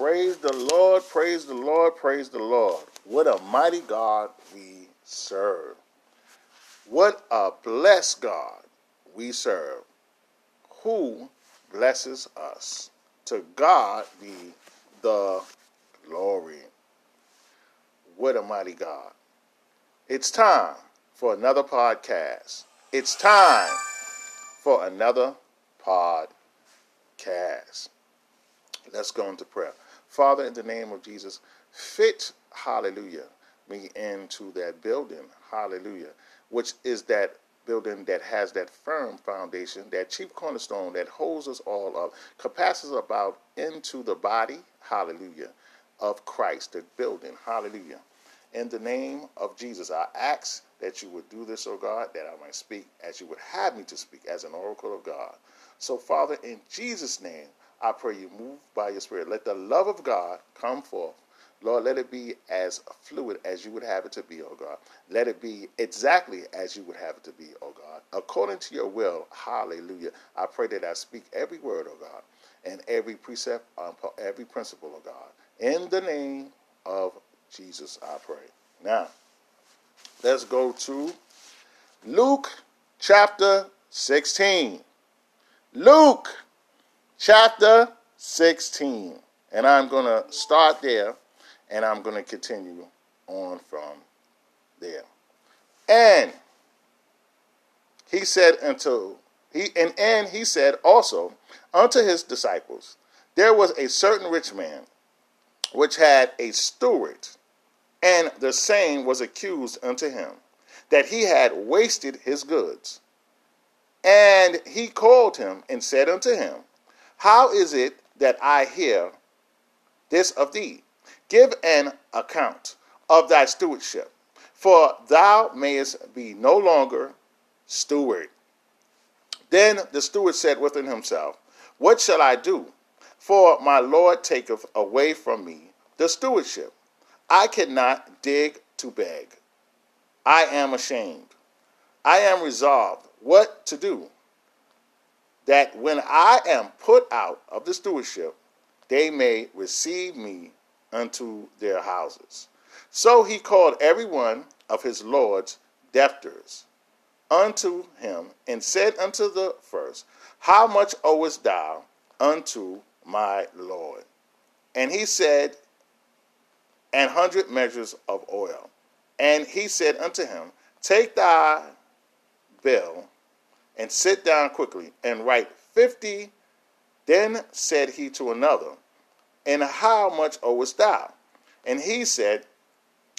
Praise the Lord, praise the Lord, praise the Lord. What a mighty God we serve. What a blessed God we serve. Who blesses us? To God be the glory. What a mighty God. It's time for another podcast. It's time for another podcast. Let's go into prayer. Father, in the name of Jesus, fit, hallelujah, me into that building, hallelujah, which is that building that has that firm foundation, that chief cornerstone that holds us all up, capacitates about into the body, hallelujah, of Christ, the building, hallelujah. In the name of Jesus, I ask that you would do this, O God, that I might speak as you would have me to speak as an oracle of God. So, Father, in Jesus' name, I pray you move by your spirit. Let the love of God come forth. Lord, let it be as fluid as you would have it to be, oh God. Let it be exactly as you would have it to be, oh God. According to your will, hallelujah. I pray that I speak every word, oh God, and every precept, um, every principle, oh God. In the name of Jesus, I pray. Now, let's go to Luke chapter 16. Luke chapter 16. And I'm going to start there and I'm going to continue on from there. And he said unto he and, and he said also unto his disciples, There was a certain rich man which had a steward, and the same was accused unto him, that he had wasted his goods. And he called him and said unto him, how is it that I hear this of thee? Give an account of thy stewardship, for thou mayest be no longer steward. Then the steward said within himself, What shall I do? For my Lord taketh away from me the stewardship. I cannot dig to beg. I am ashamed. I am resolved what to do that when I am put out of the stewardship, they may receive me unto their houses. So he called every one of his lord's debtors unto him and said unto the first, How much owest thou unto my Lord? And he said, An hundred measures of oil. And he said unto him, Take thy bill and sit down quickly and write fifty. Then said he to another, And how much owest thou? And he said,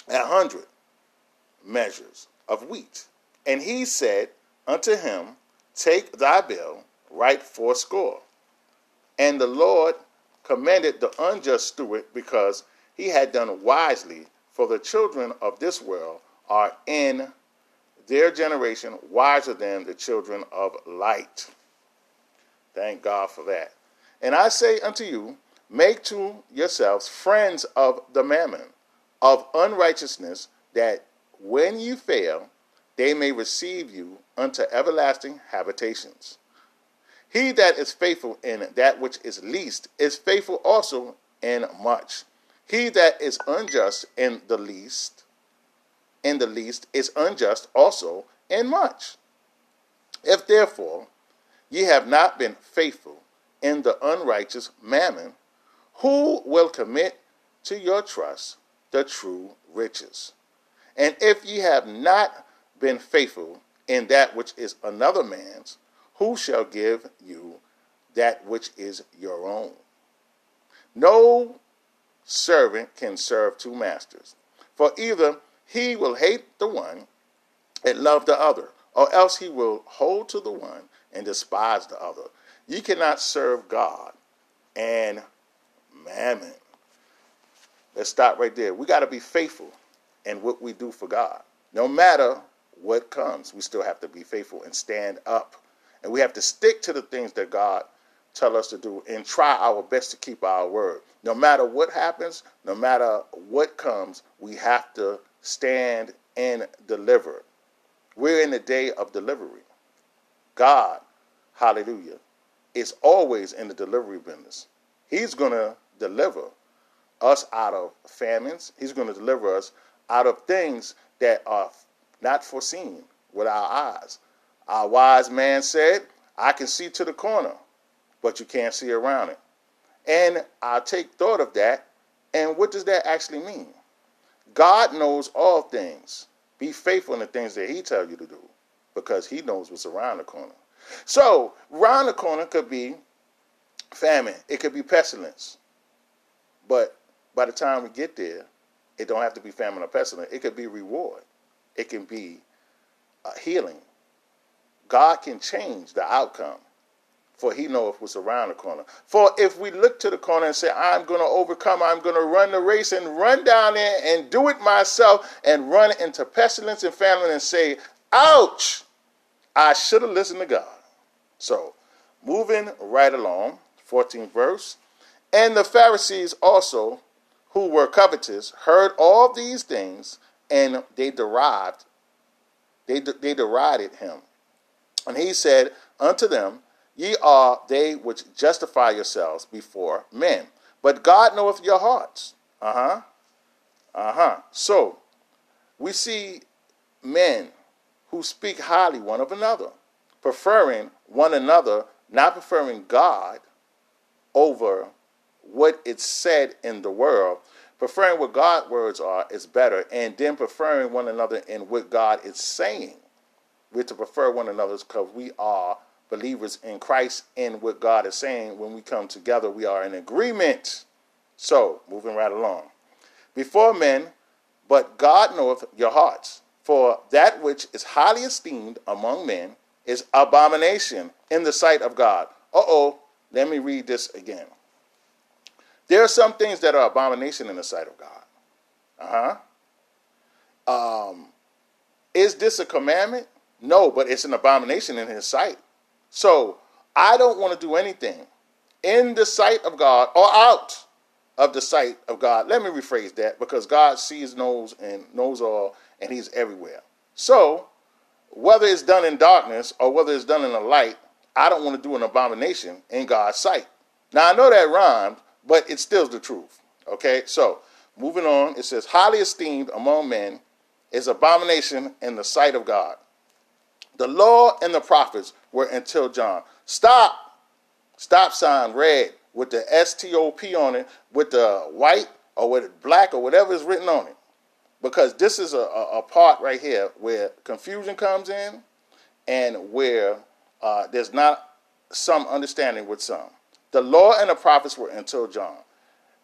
A hundred measures of wheat. And he said unto him, Take thy bill, write fourscore. And the Lord commended the unjust steward because he had done wisely, for the children of this world are in their generation wiser than the children of light. Thank God for that. And I say unto you, make to yourselves friends of the mammon, of unrighteousness, that when you fail, they may receive you unto everlasting habitations. He that is faithful in that which is least is faithful also in much. He that is unjust in the least in the least is unjust also in much. If therefore ye have not been faithful in the unrighteous mammon, who will commit to your trust the true riches? And if ye have not been faithful in that which is another man's, who shall give you that which is your own? No servant can serve two masters, for either he will hate the one and love the other, or else he will hold to the one and despise the other. You cannot serve God and mammon. Let's stop right there. We got to be faithful in what we do for God. No matter what comes, we still have to be faithful and stand up. And we have to stick to the things that God tell us to do and try our best to keep our word. No matter what happens, no matter what comes, we have to stand and deliver. We're in the day of delivery. God, hallelujah, is always in the delivery business. He's going to deliver us out of famines. He's going to deliver us out of things that are not foreseen with our eyes. Our wise man said, I can see to the corner, but you can't see around it. And I take thought of that. And what does that actually mean? God knows all things. Be faithful in the things that He tells you to do because He knows what's around the corner. So, around the corner could be famine, it could be pestilence. But by the time we get there, it don't have to be famine or pestilence. It could be reward. It can be uh, healing. God can change the outcome, for He knows what's around the corner. For if we look to the corner and say, "I'm going to overcome. I'm going to run the race and run down there and do it myself and run into pestilence and famine and say, "Ouch! I should have listened to God." So, moving right along, 14th verse. And the Pharisees also, who were covetous, heard all these things, and they derived, they, they derided him. And he said unto them, Ye are they which justify yourselves before men, but God knoweth your hearts. Uh huh. Uh huh. So, we see men who speak highly one of another, preferring one another, not preferring God over what it's said in the world, preferring what God's words are is better, and then preferring one another in what God is saying. We're to prefer one another because we are believers in Christ in what God is saying. When we come together, we are in agreement. So, moving right along. Before men, but God knoweth your hearts. For that which is highly esteemed among men is abomination in the sight of God. Uh oh, let me read this again. There are some things that are abomination in the sight of God. Uh huh. Um, is this a commandment? No, but it's an abomination in His sight. So I don't want to do anything in the sight of God or out of the sight of God. Let me rephrase that because God sees, knows, and knows all, and He's everywhere. So whether it's done in darkness or whether it's done in the light, I don't want to do an abomination in God's sight. Now I know that rhymes, but it still's the truth. Okay, so moving on, it says, highly esteemed among men is abomination in the sight of God. The law and the prophets were until John. Stop. Stop sign red with the STOP on it, with the white or with black or whatever is written on it. Because this is a, a, a part right here where confusion comes in and where uh, there's not some understanding with some. The law and the prophets were until John.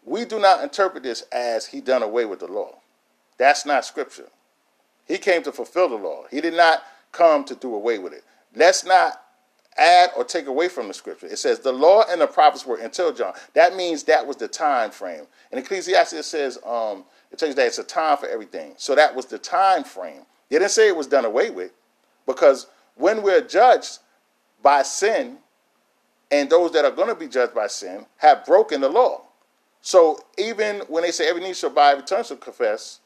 We do not interpret this as he done away with the law. That's not scripture. He came to fulfill the law. He did not come to do away with it. Let's not add or take away from the scripture. It says the law and the prophets were until John. That means that was the time frame. And Ecclesiastes says um, it tells you that it's a time for everything. So that was the time frame. They didn't say it was done away with, because when we're judged by sin, and those that are going to be judged by sin have broken the law. So even when they say every knee shall bow, every tongue shall confess,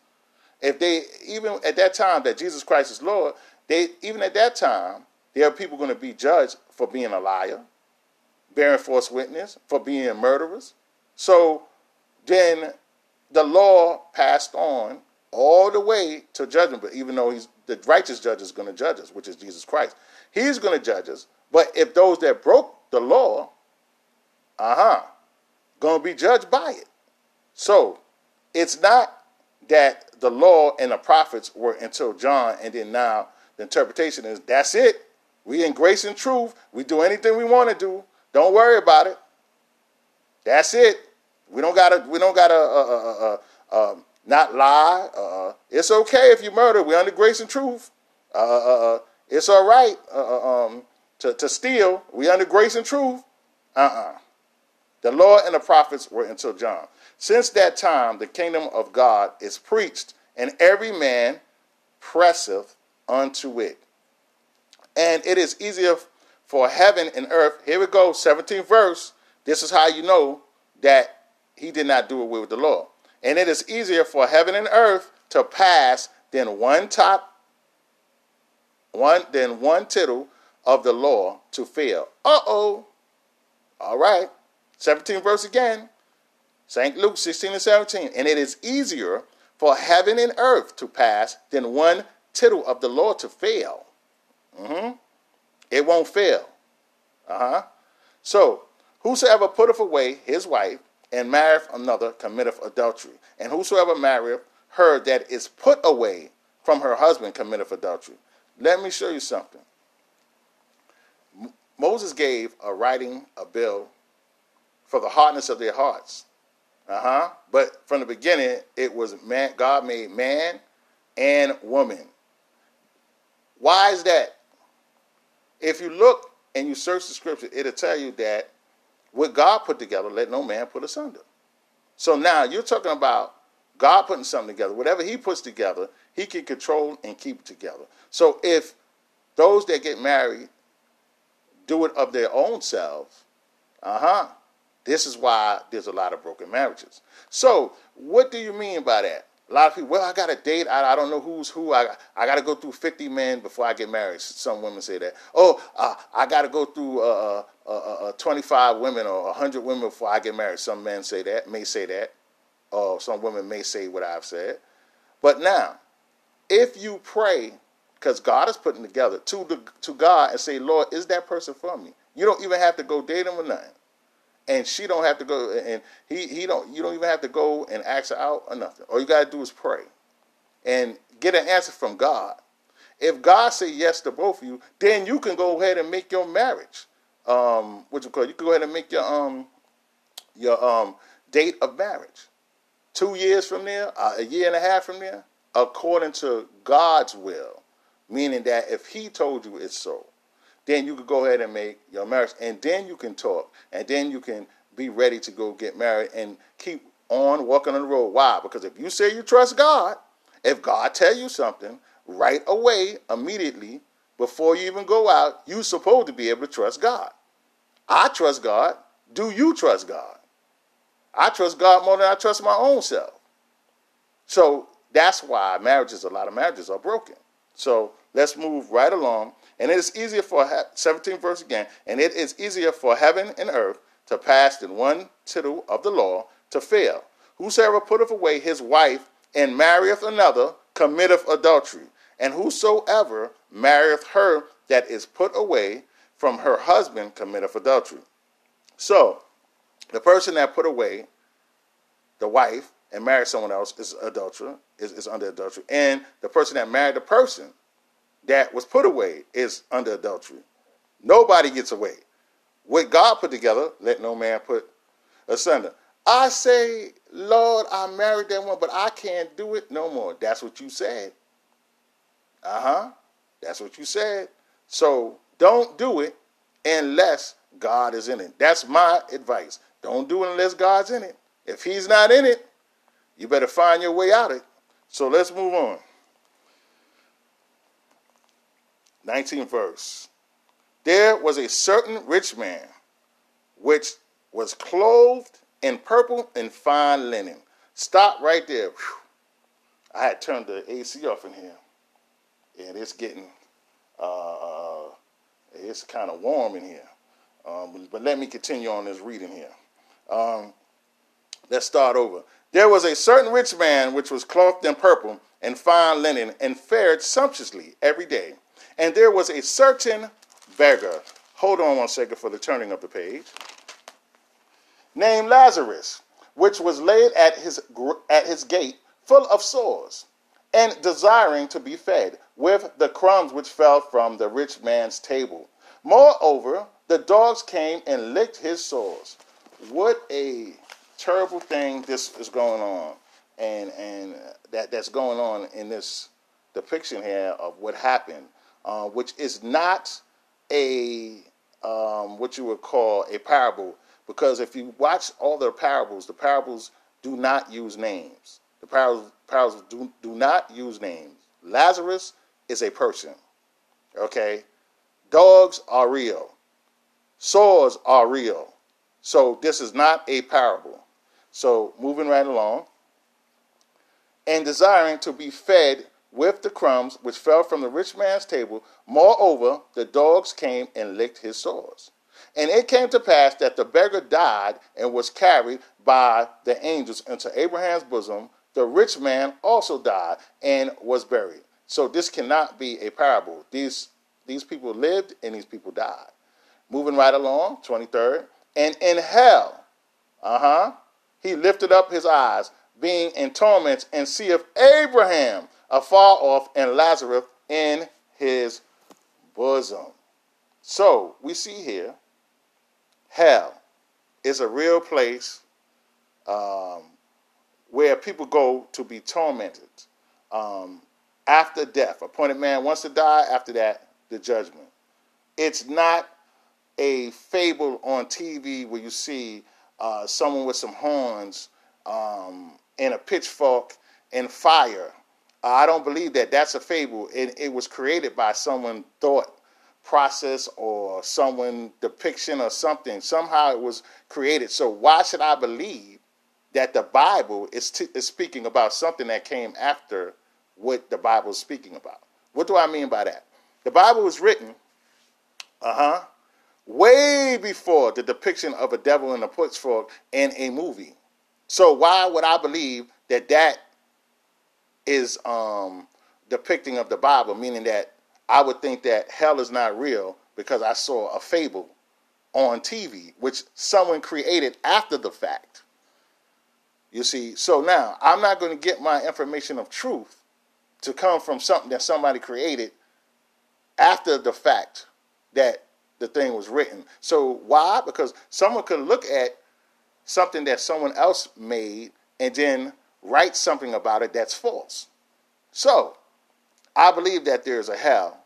if they even at that time that Jesus Christ is Lord, they even at that time there are people going to be judged for being a liar, bearing false witness, for being murderers. So then the law passed on all the way to judgment. But even though he's the righteous judge is going to judge us, which is Jesus Christ, he's going to judge us. But if those that broke the law, uh huh, going to be judged by it. So it's not that the law and the prophets were until John, and then now the interpretation is that's it. We in grace and truth. We do anything we want to do. Don't worry about it. That's it. We don't gotta. We don't gotta. Uh, uh, uh, um, not lie. Uh, it's okay if you murder. We're under grace and truth. Uh, it's all right. Um, to, to steal, we under grace and truth. Uh-uh. The law and the prophets were until John. Since that time, the kingdom of God is preached, and every man presseth unto it. And it is easier for heaven and earth. Here we go, 17th verse. This is how you know that he did not do away with the law. And it is easier for heaven and earth to pass than one top, one than one tittle of the law to fail. Uh oh. All right. 17 verse again. St. Luke 16 and 17. And it is easier for heaven and earth to pass than one tittle of the law to fail. Mm-hmm. It won't fail. Uh huh. So, whosoever putteth away his wife and marrieth another committeth adultery. And whosoever marrieth her that is put away from her husband committeth adultery. Let me show you something. Moses gave a writing, a bill, for the hardness of their hearts. Uh huh. But from the beginning, it was man. God made man and woman. Why is that? If you look and you search the scripture, it'll tell you that what God put together, let no man put asunder. So now you're talking about God putting something together. Whatever He puts together, He can control and keep it together. So if those that get married do it of their own selves, uh huh, this is why there's a lot of broken marriages. So, what do you mean by that? A lot of people, well, I got a date. I, I don't know who's who. I, I got to go through 50 men before I get married. Some women say that. Oh, uh, I got to go through uh, uh, uh, uh 25 women or 100 women before I get married. Some men say that, may say that. Or some women may say what I've said. But now, if you pray, because God is putting together to, the, to God and say, Lord, is that person for me? You don't even have to go date him or nothing and she don't have to go and he he don't you don't even have to go and ask her out or nothing. All you gotta do is pray and get an answer from God. If God say yes to both of you, then you can go ahead and make your marriage. Um, what you call it? you can go ahead and make your um your um date of marriage. Two years from there, a year and a half from there, according to God's will, meaning that if He told you it's so, then you could go ahead and make your marriage, and then you can talk, and then you can be ready to go get married and keep on walking on the road. Why? Because if you say you trust God, if God tell you something right away, immediately, before you even go out, you're supposed to be able to trust God. I trust God. Do you trust God? I trust God more than I trust my own self. So that's why marriages, a lot of marriages are broken. So let's move right along and it is easier for, 17th verse again, and it is easier for heaven and earth to pass than one tittle of the law to fail. Whosoever putteth away his wife and marrieth another committeth adultery. And whosoever marrieth her that is put away from her husband committeth adultery. So, the person that put away the wife and married someone else is adulterer, is, is under adultery. And the person that married the person that was put away is under adultery. Nobody gets away. What God put together, let no man put asunder. I say, Lord, I married that one, but I can't do it no more. That's what you said. Uh huh. That's what you said. So don't do it unless God is in it. That's my advice. Don't do it unless God's in it. If He's not in it, you better find your way out of it. So let's move on. 19th verse. There was a certain rich man which was clothed in purple and fine linen. Stop right there. Whew. I had turned the AC off in here, and it's getting, uh, it's kind of warm in here. Um, but let me continue on this reading here. Um, let's start over. There was a certain rich man which was clothed in purple and fine linen and fared sumptuously every day. And there was a certain beggar, hold on one second for the turning of the page, named Lazarus, which was laid at his, at his gate full of sores, and desiring to be fed with the crumbs which fell from the rich man's table. Moreover, the dogs came and licked his sores. What a terrible thing this is going on, and and that that's going on in this depiction here of what happened uh, which is not a um, what you would call a parable, because if you watch all the parables, the parables do not use names. The parables, parables do, do not use names. Lazarus is a person. Okay? Dogs are real. Sores are real. So this is not a parable. So moving right along. And desiring to be fed with the crumbs which fell from the rich man's table. Moreover, the dogs came and licked his sores. And it came to pass that the beggar died and was carried by the angels into Abraham's bosom, the rich man also died and was buried. So this cannot be a parable. These these people lived and these people died. Moving right along, 23rd. And in hell, uh-huh, he lifted up his eyes, being in torments, and see seeth Abraham afar off and Lazarus in his bosom. So we see here, hell is a real place um, where people go to be tormented um, after death. Appointed man wants to die, after that, the judgment. It's not a fable on TV where you see uh, someone with some horns um, and a pitchfork and fire. I don't believe that. That's a fable. It, it was created by someone thought process or someone depiction or something. Somehow it was created. So why should I believe that the Bible is, t- is speaking about something that came after what the Bible is speaking about? What do I mean by that? The Bible was written, uh huh, way before the depiction of a devil in a pitchfork in a movie. So why would I believe that that is um, depicting of the Bible? Meaning that I would think that hell is not real because I saw a fable on TV, which someone created after the fact. You see, so now I'm not going to get my information of truth to come from something that somebody created after the fact that the thing was written. So why? Because someone could look at something that someone else made and then write something about it that's false. So I believe that there's a hell,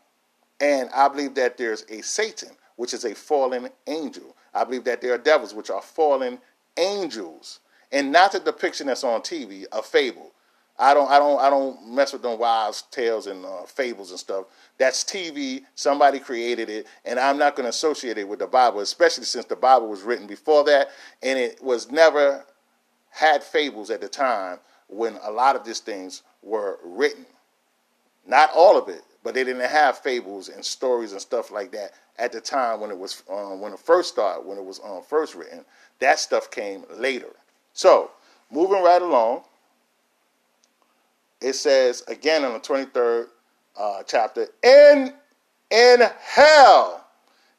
and I believe that there's a Satan, which is a fallen angel. I believe that there are devils, which are fallen angels, and not the depiction that's on TV, a fable. I don't, I don't, I don't mess with them wives' tales and uh, fables and stuff. That's TV. Somebody created it, and I'm not going to associate it with the Bible, especially since the Bible was written before that, and it was never had fables at the time when a lot of these things were written. Not all of it, but they didn't have fables and stories and stuff like that at the time when it was um, when it first started, when it was um, first written. That stuff came later. So moving right along it says again in the 23rd uh, chapter, in, in hell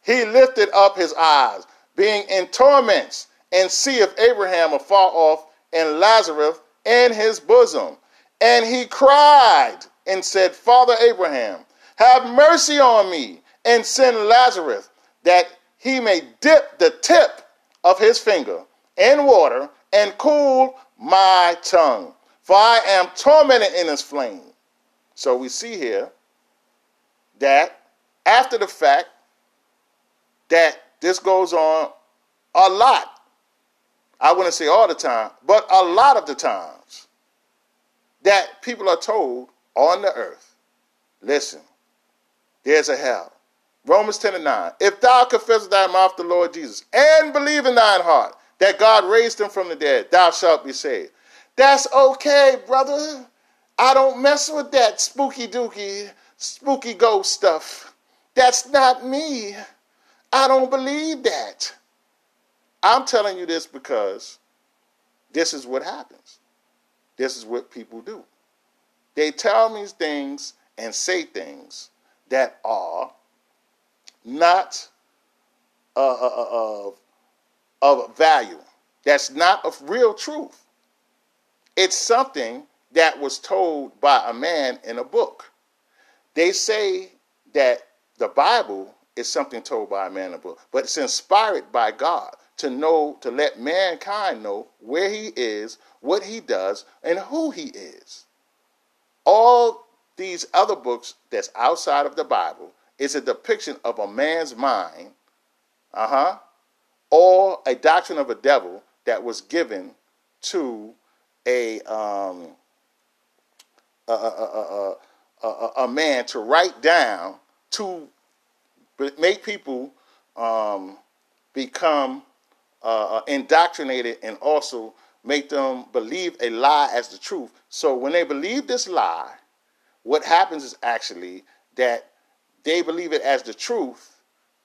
he lifted up his eyes, being in torments, and seeth Abraham afar off and Lazarus in his bosom. And he cried and said, Father Abraham, have mercy on me, and send Lazarus that he may dip the tip of his finger in water and cool my tongue for I am tormented in this flame. So we see here that after the fact that this goes on a lot. I wouldn't say all the time, but a lot of the times that people are told on the earth, listen, there's a hell. Romans 10 and 9. If thou confess with thy mouth the Lord Jesus and believe in thine heart that God raised him from the dead, thou shalt be saved. That's okay, brother. I don't mess with that spooky dooky, spooky ghost stuff. That's not me. I don't believe that. I'm telling you this because this is what happens. This is what people do. They tell me things and say things that are not uh, uh, uh, of, of value. That's not of real truth. It's something that was told by a man in a book. They say that the Bible is something told by a man in a book, but it's inspired by God to know, to let mankind know where he is, what he does, and who he is. All these other books that's outside of the Bible is a depiction of a man's mind, uh huh, or a doctrine of a devil that was given to a um, a, a, a, a, man to write down to make people um, become uh, uh, indoctrinated and also make them believe a lie as the truth. So when they believe this lie, what happens is actually that they believe it as the truth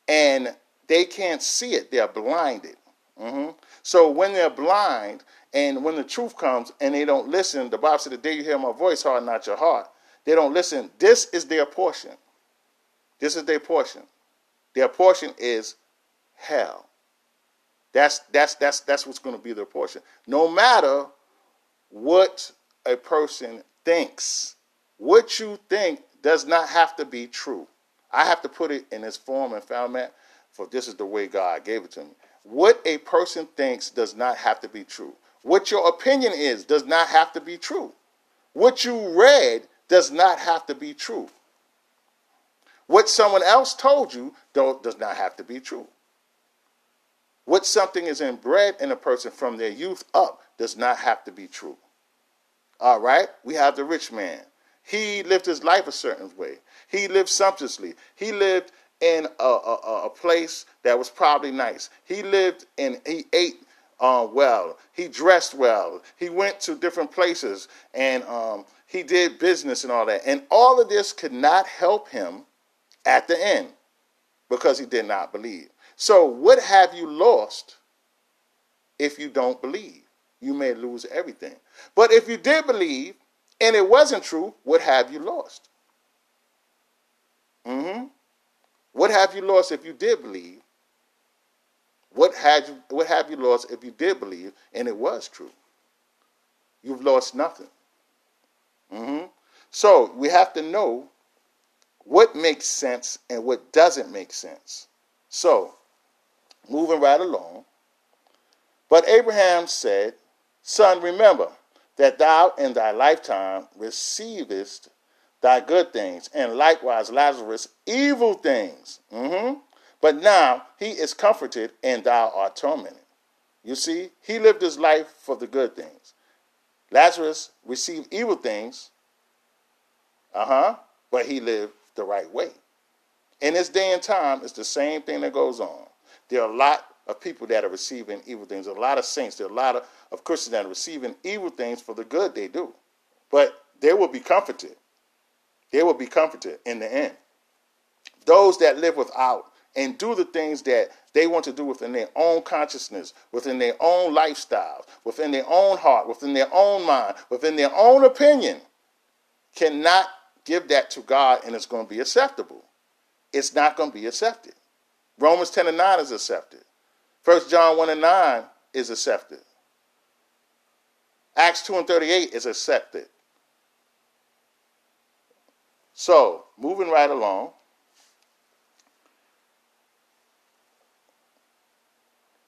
and they can't see it. They're blinded. Mm-hmm. So when they're blind and when the truth comes and they don't listen, the Bible said, the day you hear my voice, harden not your heart. They don't listen. This is their portion. This is their portion. Their portion is hell. That's that's that's that's what's going to be their portion. No matter what a person thinks, what you think does not have to be true. I have to put it in this form and format, for this is the way God gave it to me. What a person thinks does not have to be true. What your opinion is does not have to be true. What you read does not have to be true. What someone else told you does not have to be true. What something is inbred in a person from their youth up does not have to be true. All right? We have the rich man. He lived his life a certain way. He lived sumptuously. He lived in a, a, a place that was probably nice. He lived and he ate uh, well. He dressed well. He went to different places and um, he did business and all that. And all of this could not help him at the end because he did not believe. So, what have you lost if you don't believe? You may lose everything. But if you did believe and it wasn't true, what have you lost? Mm-hmm. What have you lost if you did believe? What had you what have you lost if you did believe and it was true? You've lost nothing. Mm-hmm. So we have to know what makes sense and what doesn't make sense. So, moving right along. But Abraham said, Son, remember that thou in thy lifetime receivest thy good things, and likewise Lazarus evil things. Mm-hmm. But now he is comforted, and thou art tormented. You see, he lived his life for the good things. Lazarus received evil things, uh huh, but he lived the right way. In this day and time, it's the same thing that goes on. There are a lot of people that are receiving evil things. There are a lot of saints. There are a lot of, of Christians that are receiving evil things for the good they do. But they will be comforted. They will be comforted in the end. Those that live without and do the things that they want to do within their own consciousness, within their own lifestyle, within their own heart, within their own mind, within their own opinion, cannot give that to God and it's going to be acceptable. It's not going to be accepted. Romans 10 and 9 is accepted. 1 John 1 and 9 is accepted. Acts 2 and 38 is accepted. So, moving right along.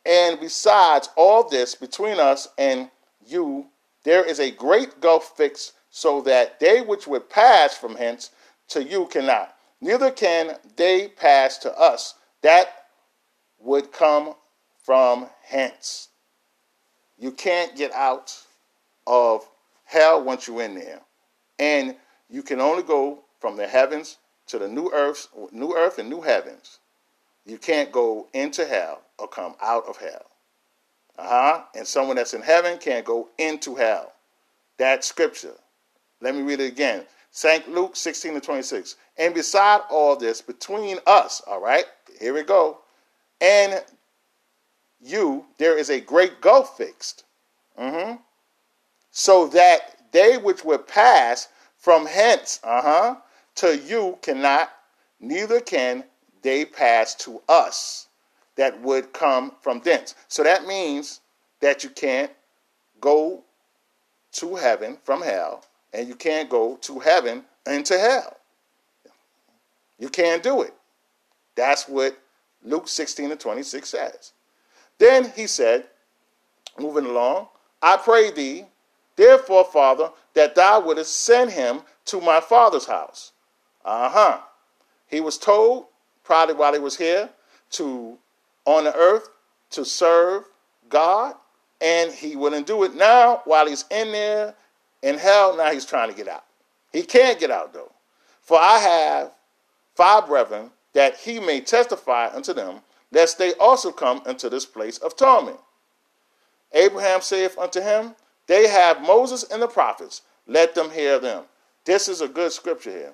And besides all this, between us and you, there is a great gulf fixed so that they which would pass from hence to you cannot. Neither can they pass to us that would come from hence. You can't get out of hell once you're in there. And you can only go from the heavens to the new earth, new earth and new heavens. You can't go into hell or come out of hell. Uh-huh. And someone that's in heaven can't go into hell. That's scripture. Let me read it again. St. Luke 16 to 26. And beside all this, between us, all right, here we go, and you, there is a great gulf fixed. Mm-hmm. So that they which would pass from hence, uh-huh, to you cannot, neither can they pass to us that would come from thence. So that means that you can't go to heaven from hell and you can't go to heaven and to hell. You can't do it. That's what Luke 16 and 26 says. Then he said, moving along, I pray thee, therefore, Father, that thou wouldest send him to my father's house. Uh huh. He was told, probably while he was here, to on the earth to serve God, and he wouldn't do it now while he's in there in hell, now he's trying to get out. He can't get out though. For I have five brethren that he may testify unto them, lest they also come into this place of torment. Abraham saith unto him, They have Moses and the prophets, let them hear them. This is a good scripture here.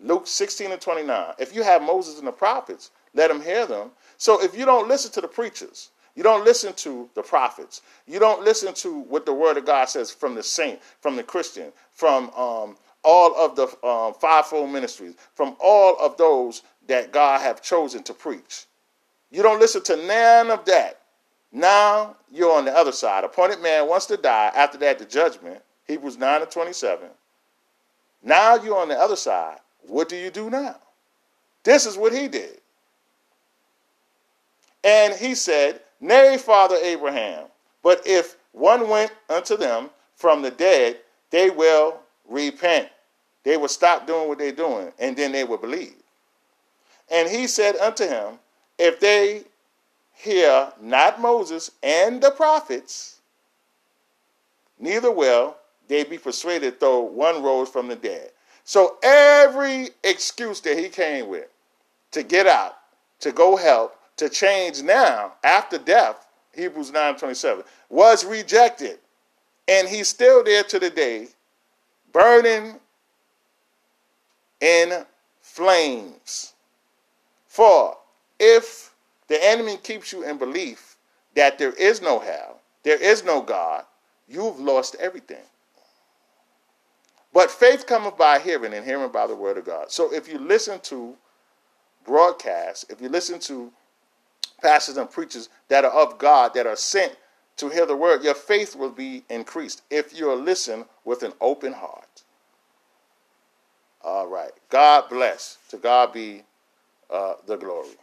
Luke 16 and 29. If you have Moses and the prophets, let them hear them. So if you don't listen to the preachers, You don't listen to the prophets. You don't listen to what the Word of God says from the saint, from the Christian, from um, all of the um, fivefold ministries, from all of those that God have chosen to preach. You don't listen to none of that. Now you're on the other side. Appointed man wants to die. After that, the judgment. Hebrews 9 and 27. Now you're on the other side. What do you do now? This is what he did. And he said, Nay, Father Abraham, but if one went unto them from the dead, they will repent. They will stop doing what they're doing, and then they will believe. And he said unto him, If they hear not Moses and the prophets, neither will they be persuaded though one rose from the dead. So every excuse that he came with to get out, to go help, to change now after death, Hebrews 9:27, was rejected. And he's still there to the day, burning in flames. For if the enemy keeps you in belief that there is no hell, there is no God, you've lost everything. But faith cometh by hearing, and hearing by the word of God. So if you listen to broadcasts, if you listen to pastors and preachers that are of God, that are sent to hear the word, your faith will be increased if you listen with an open heart. All right. God bless. To God be uh, the glory.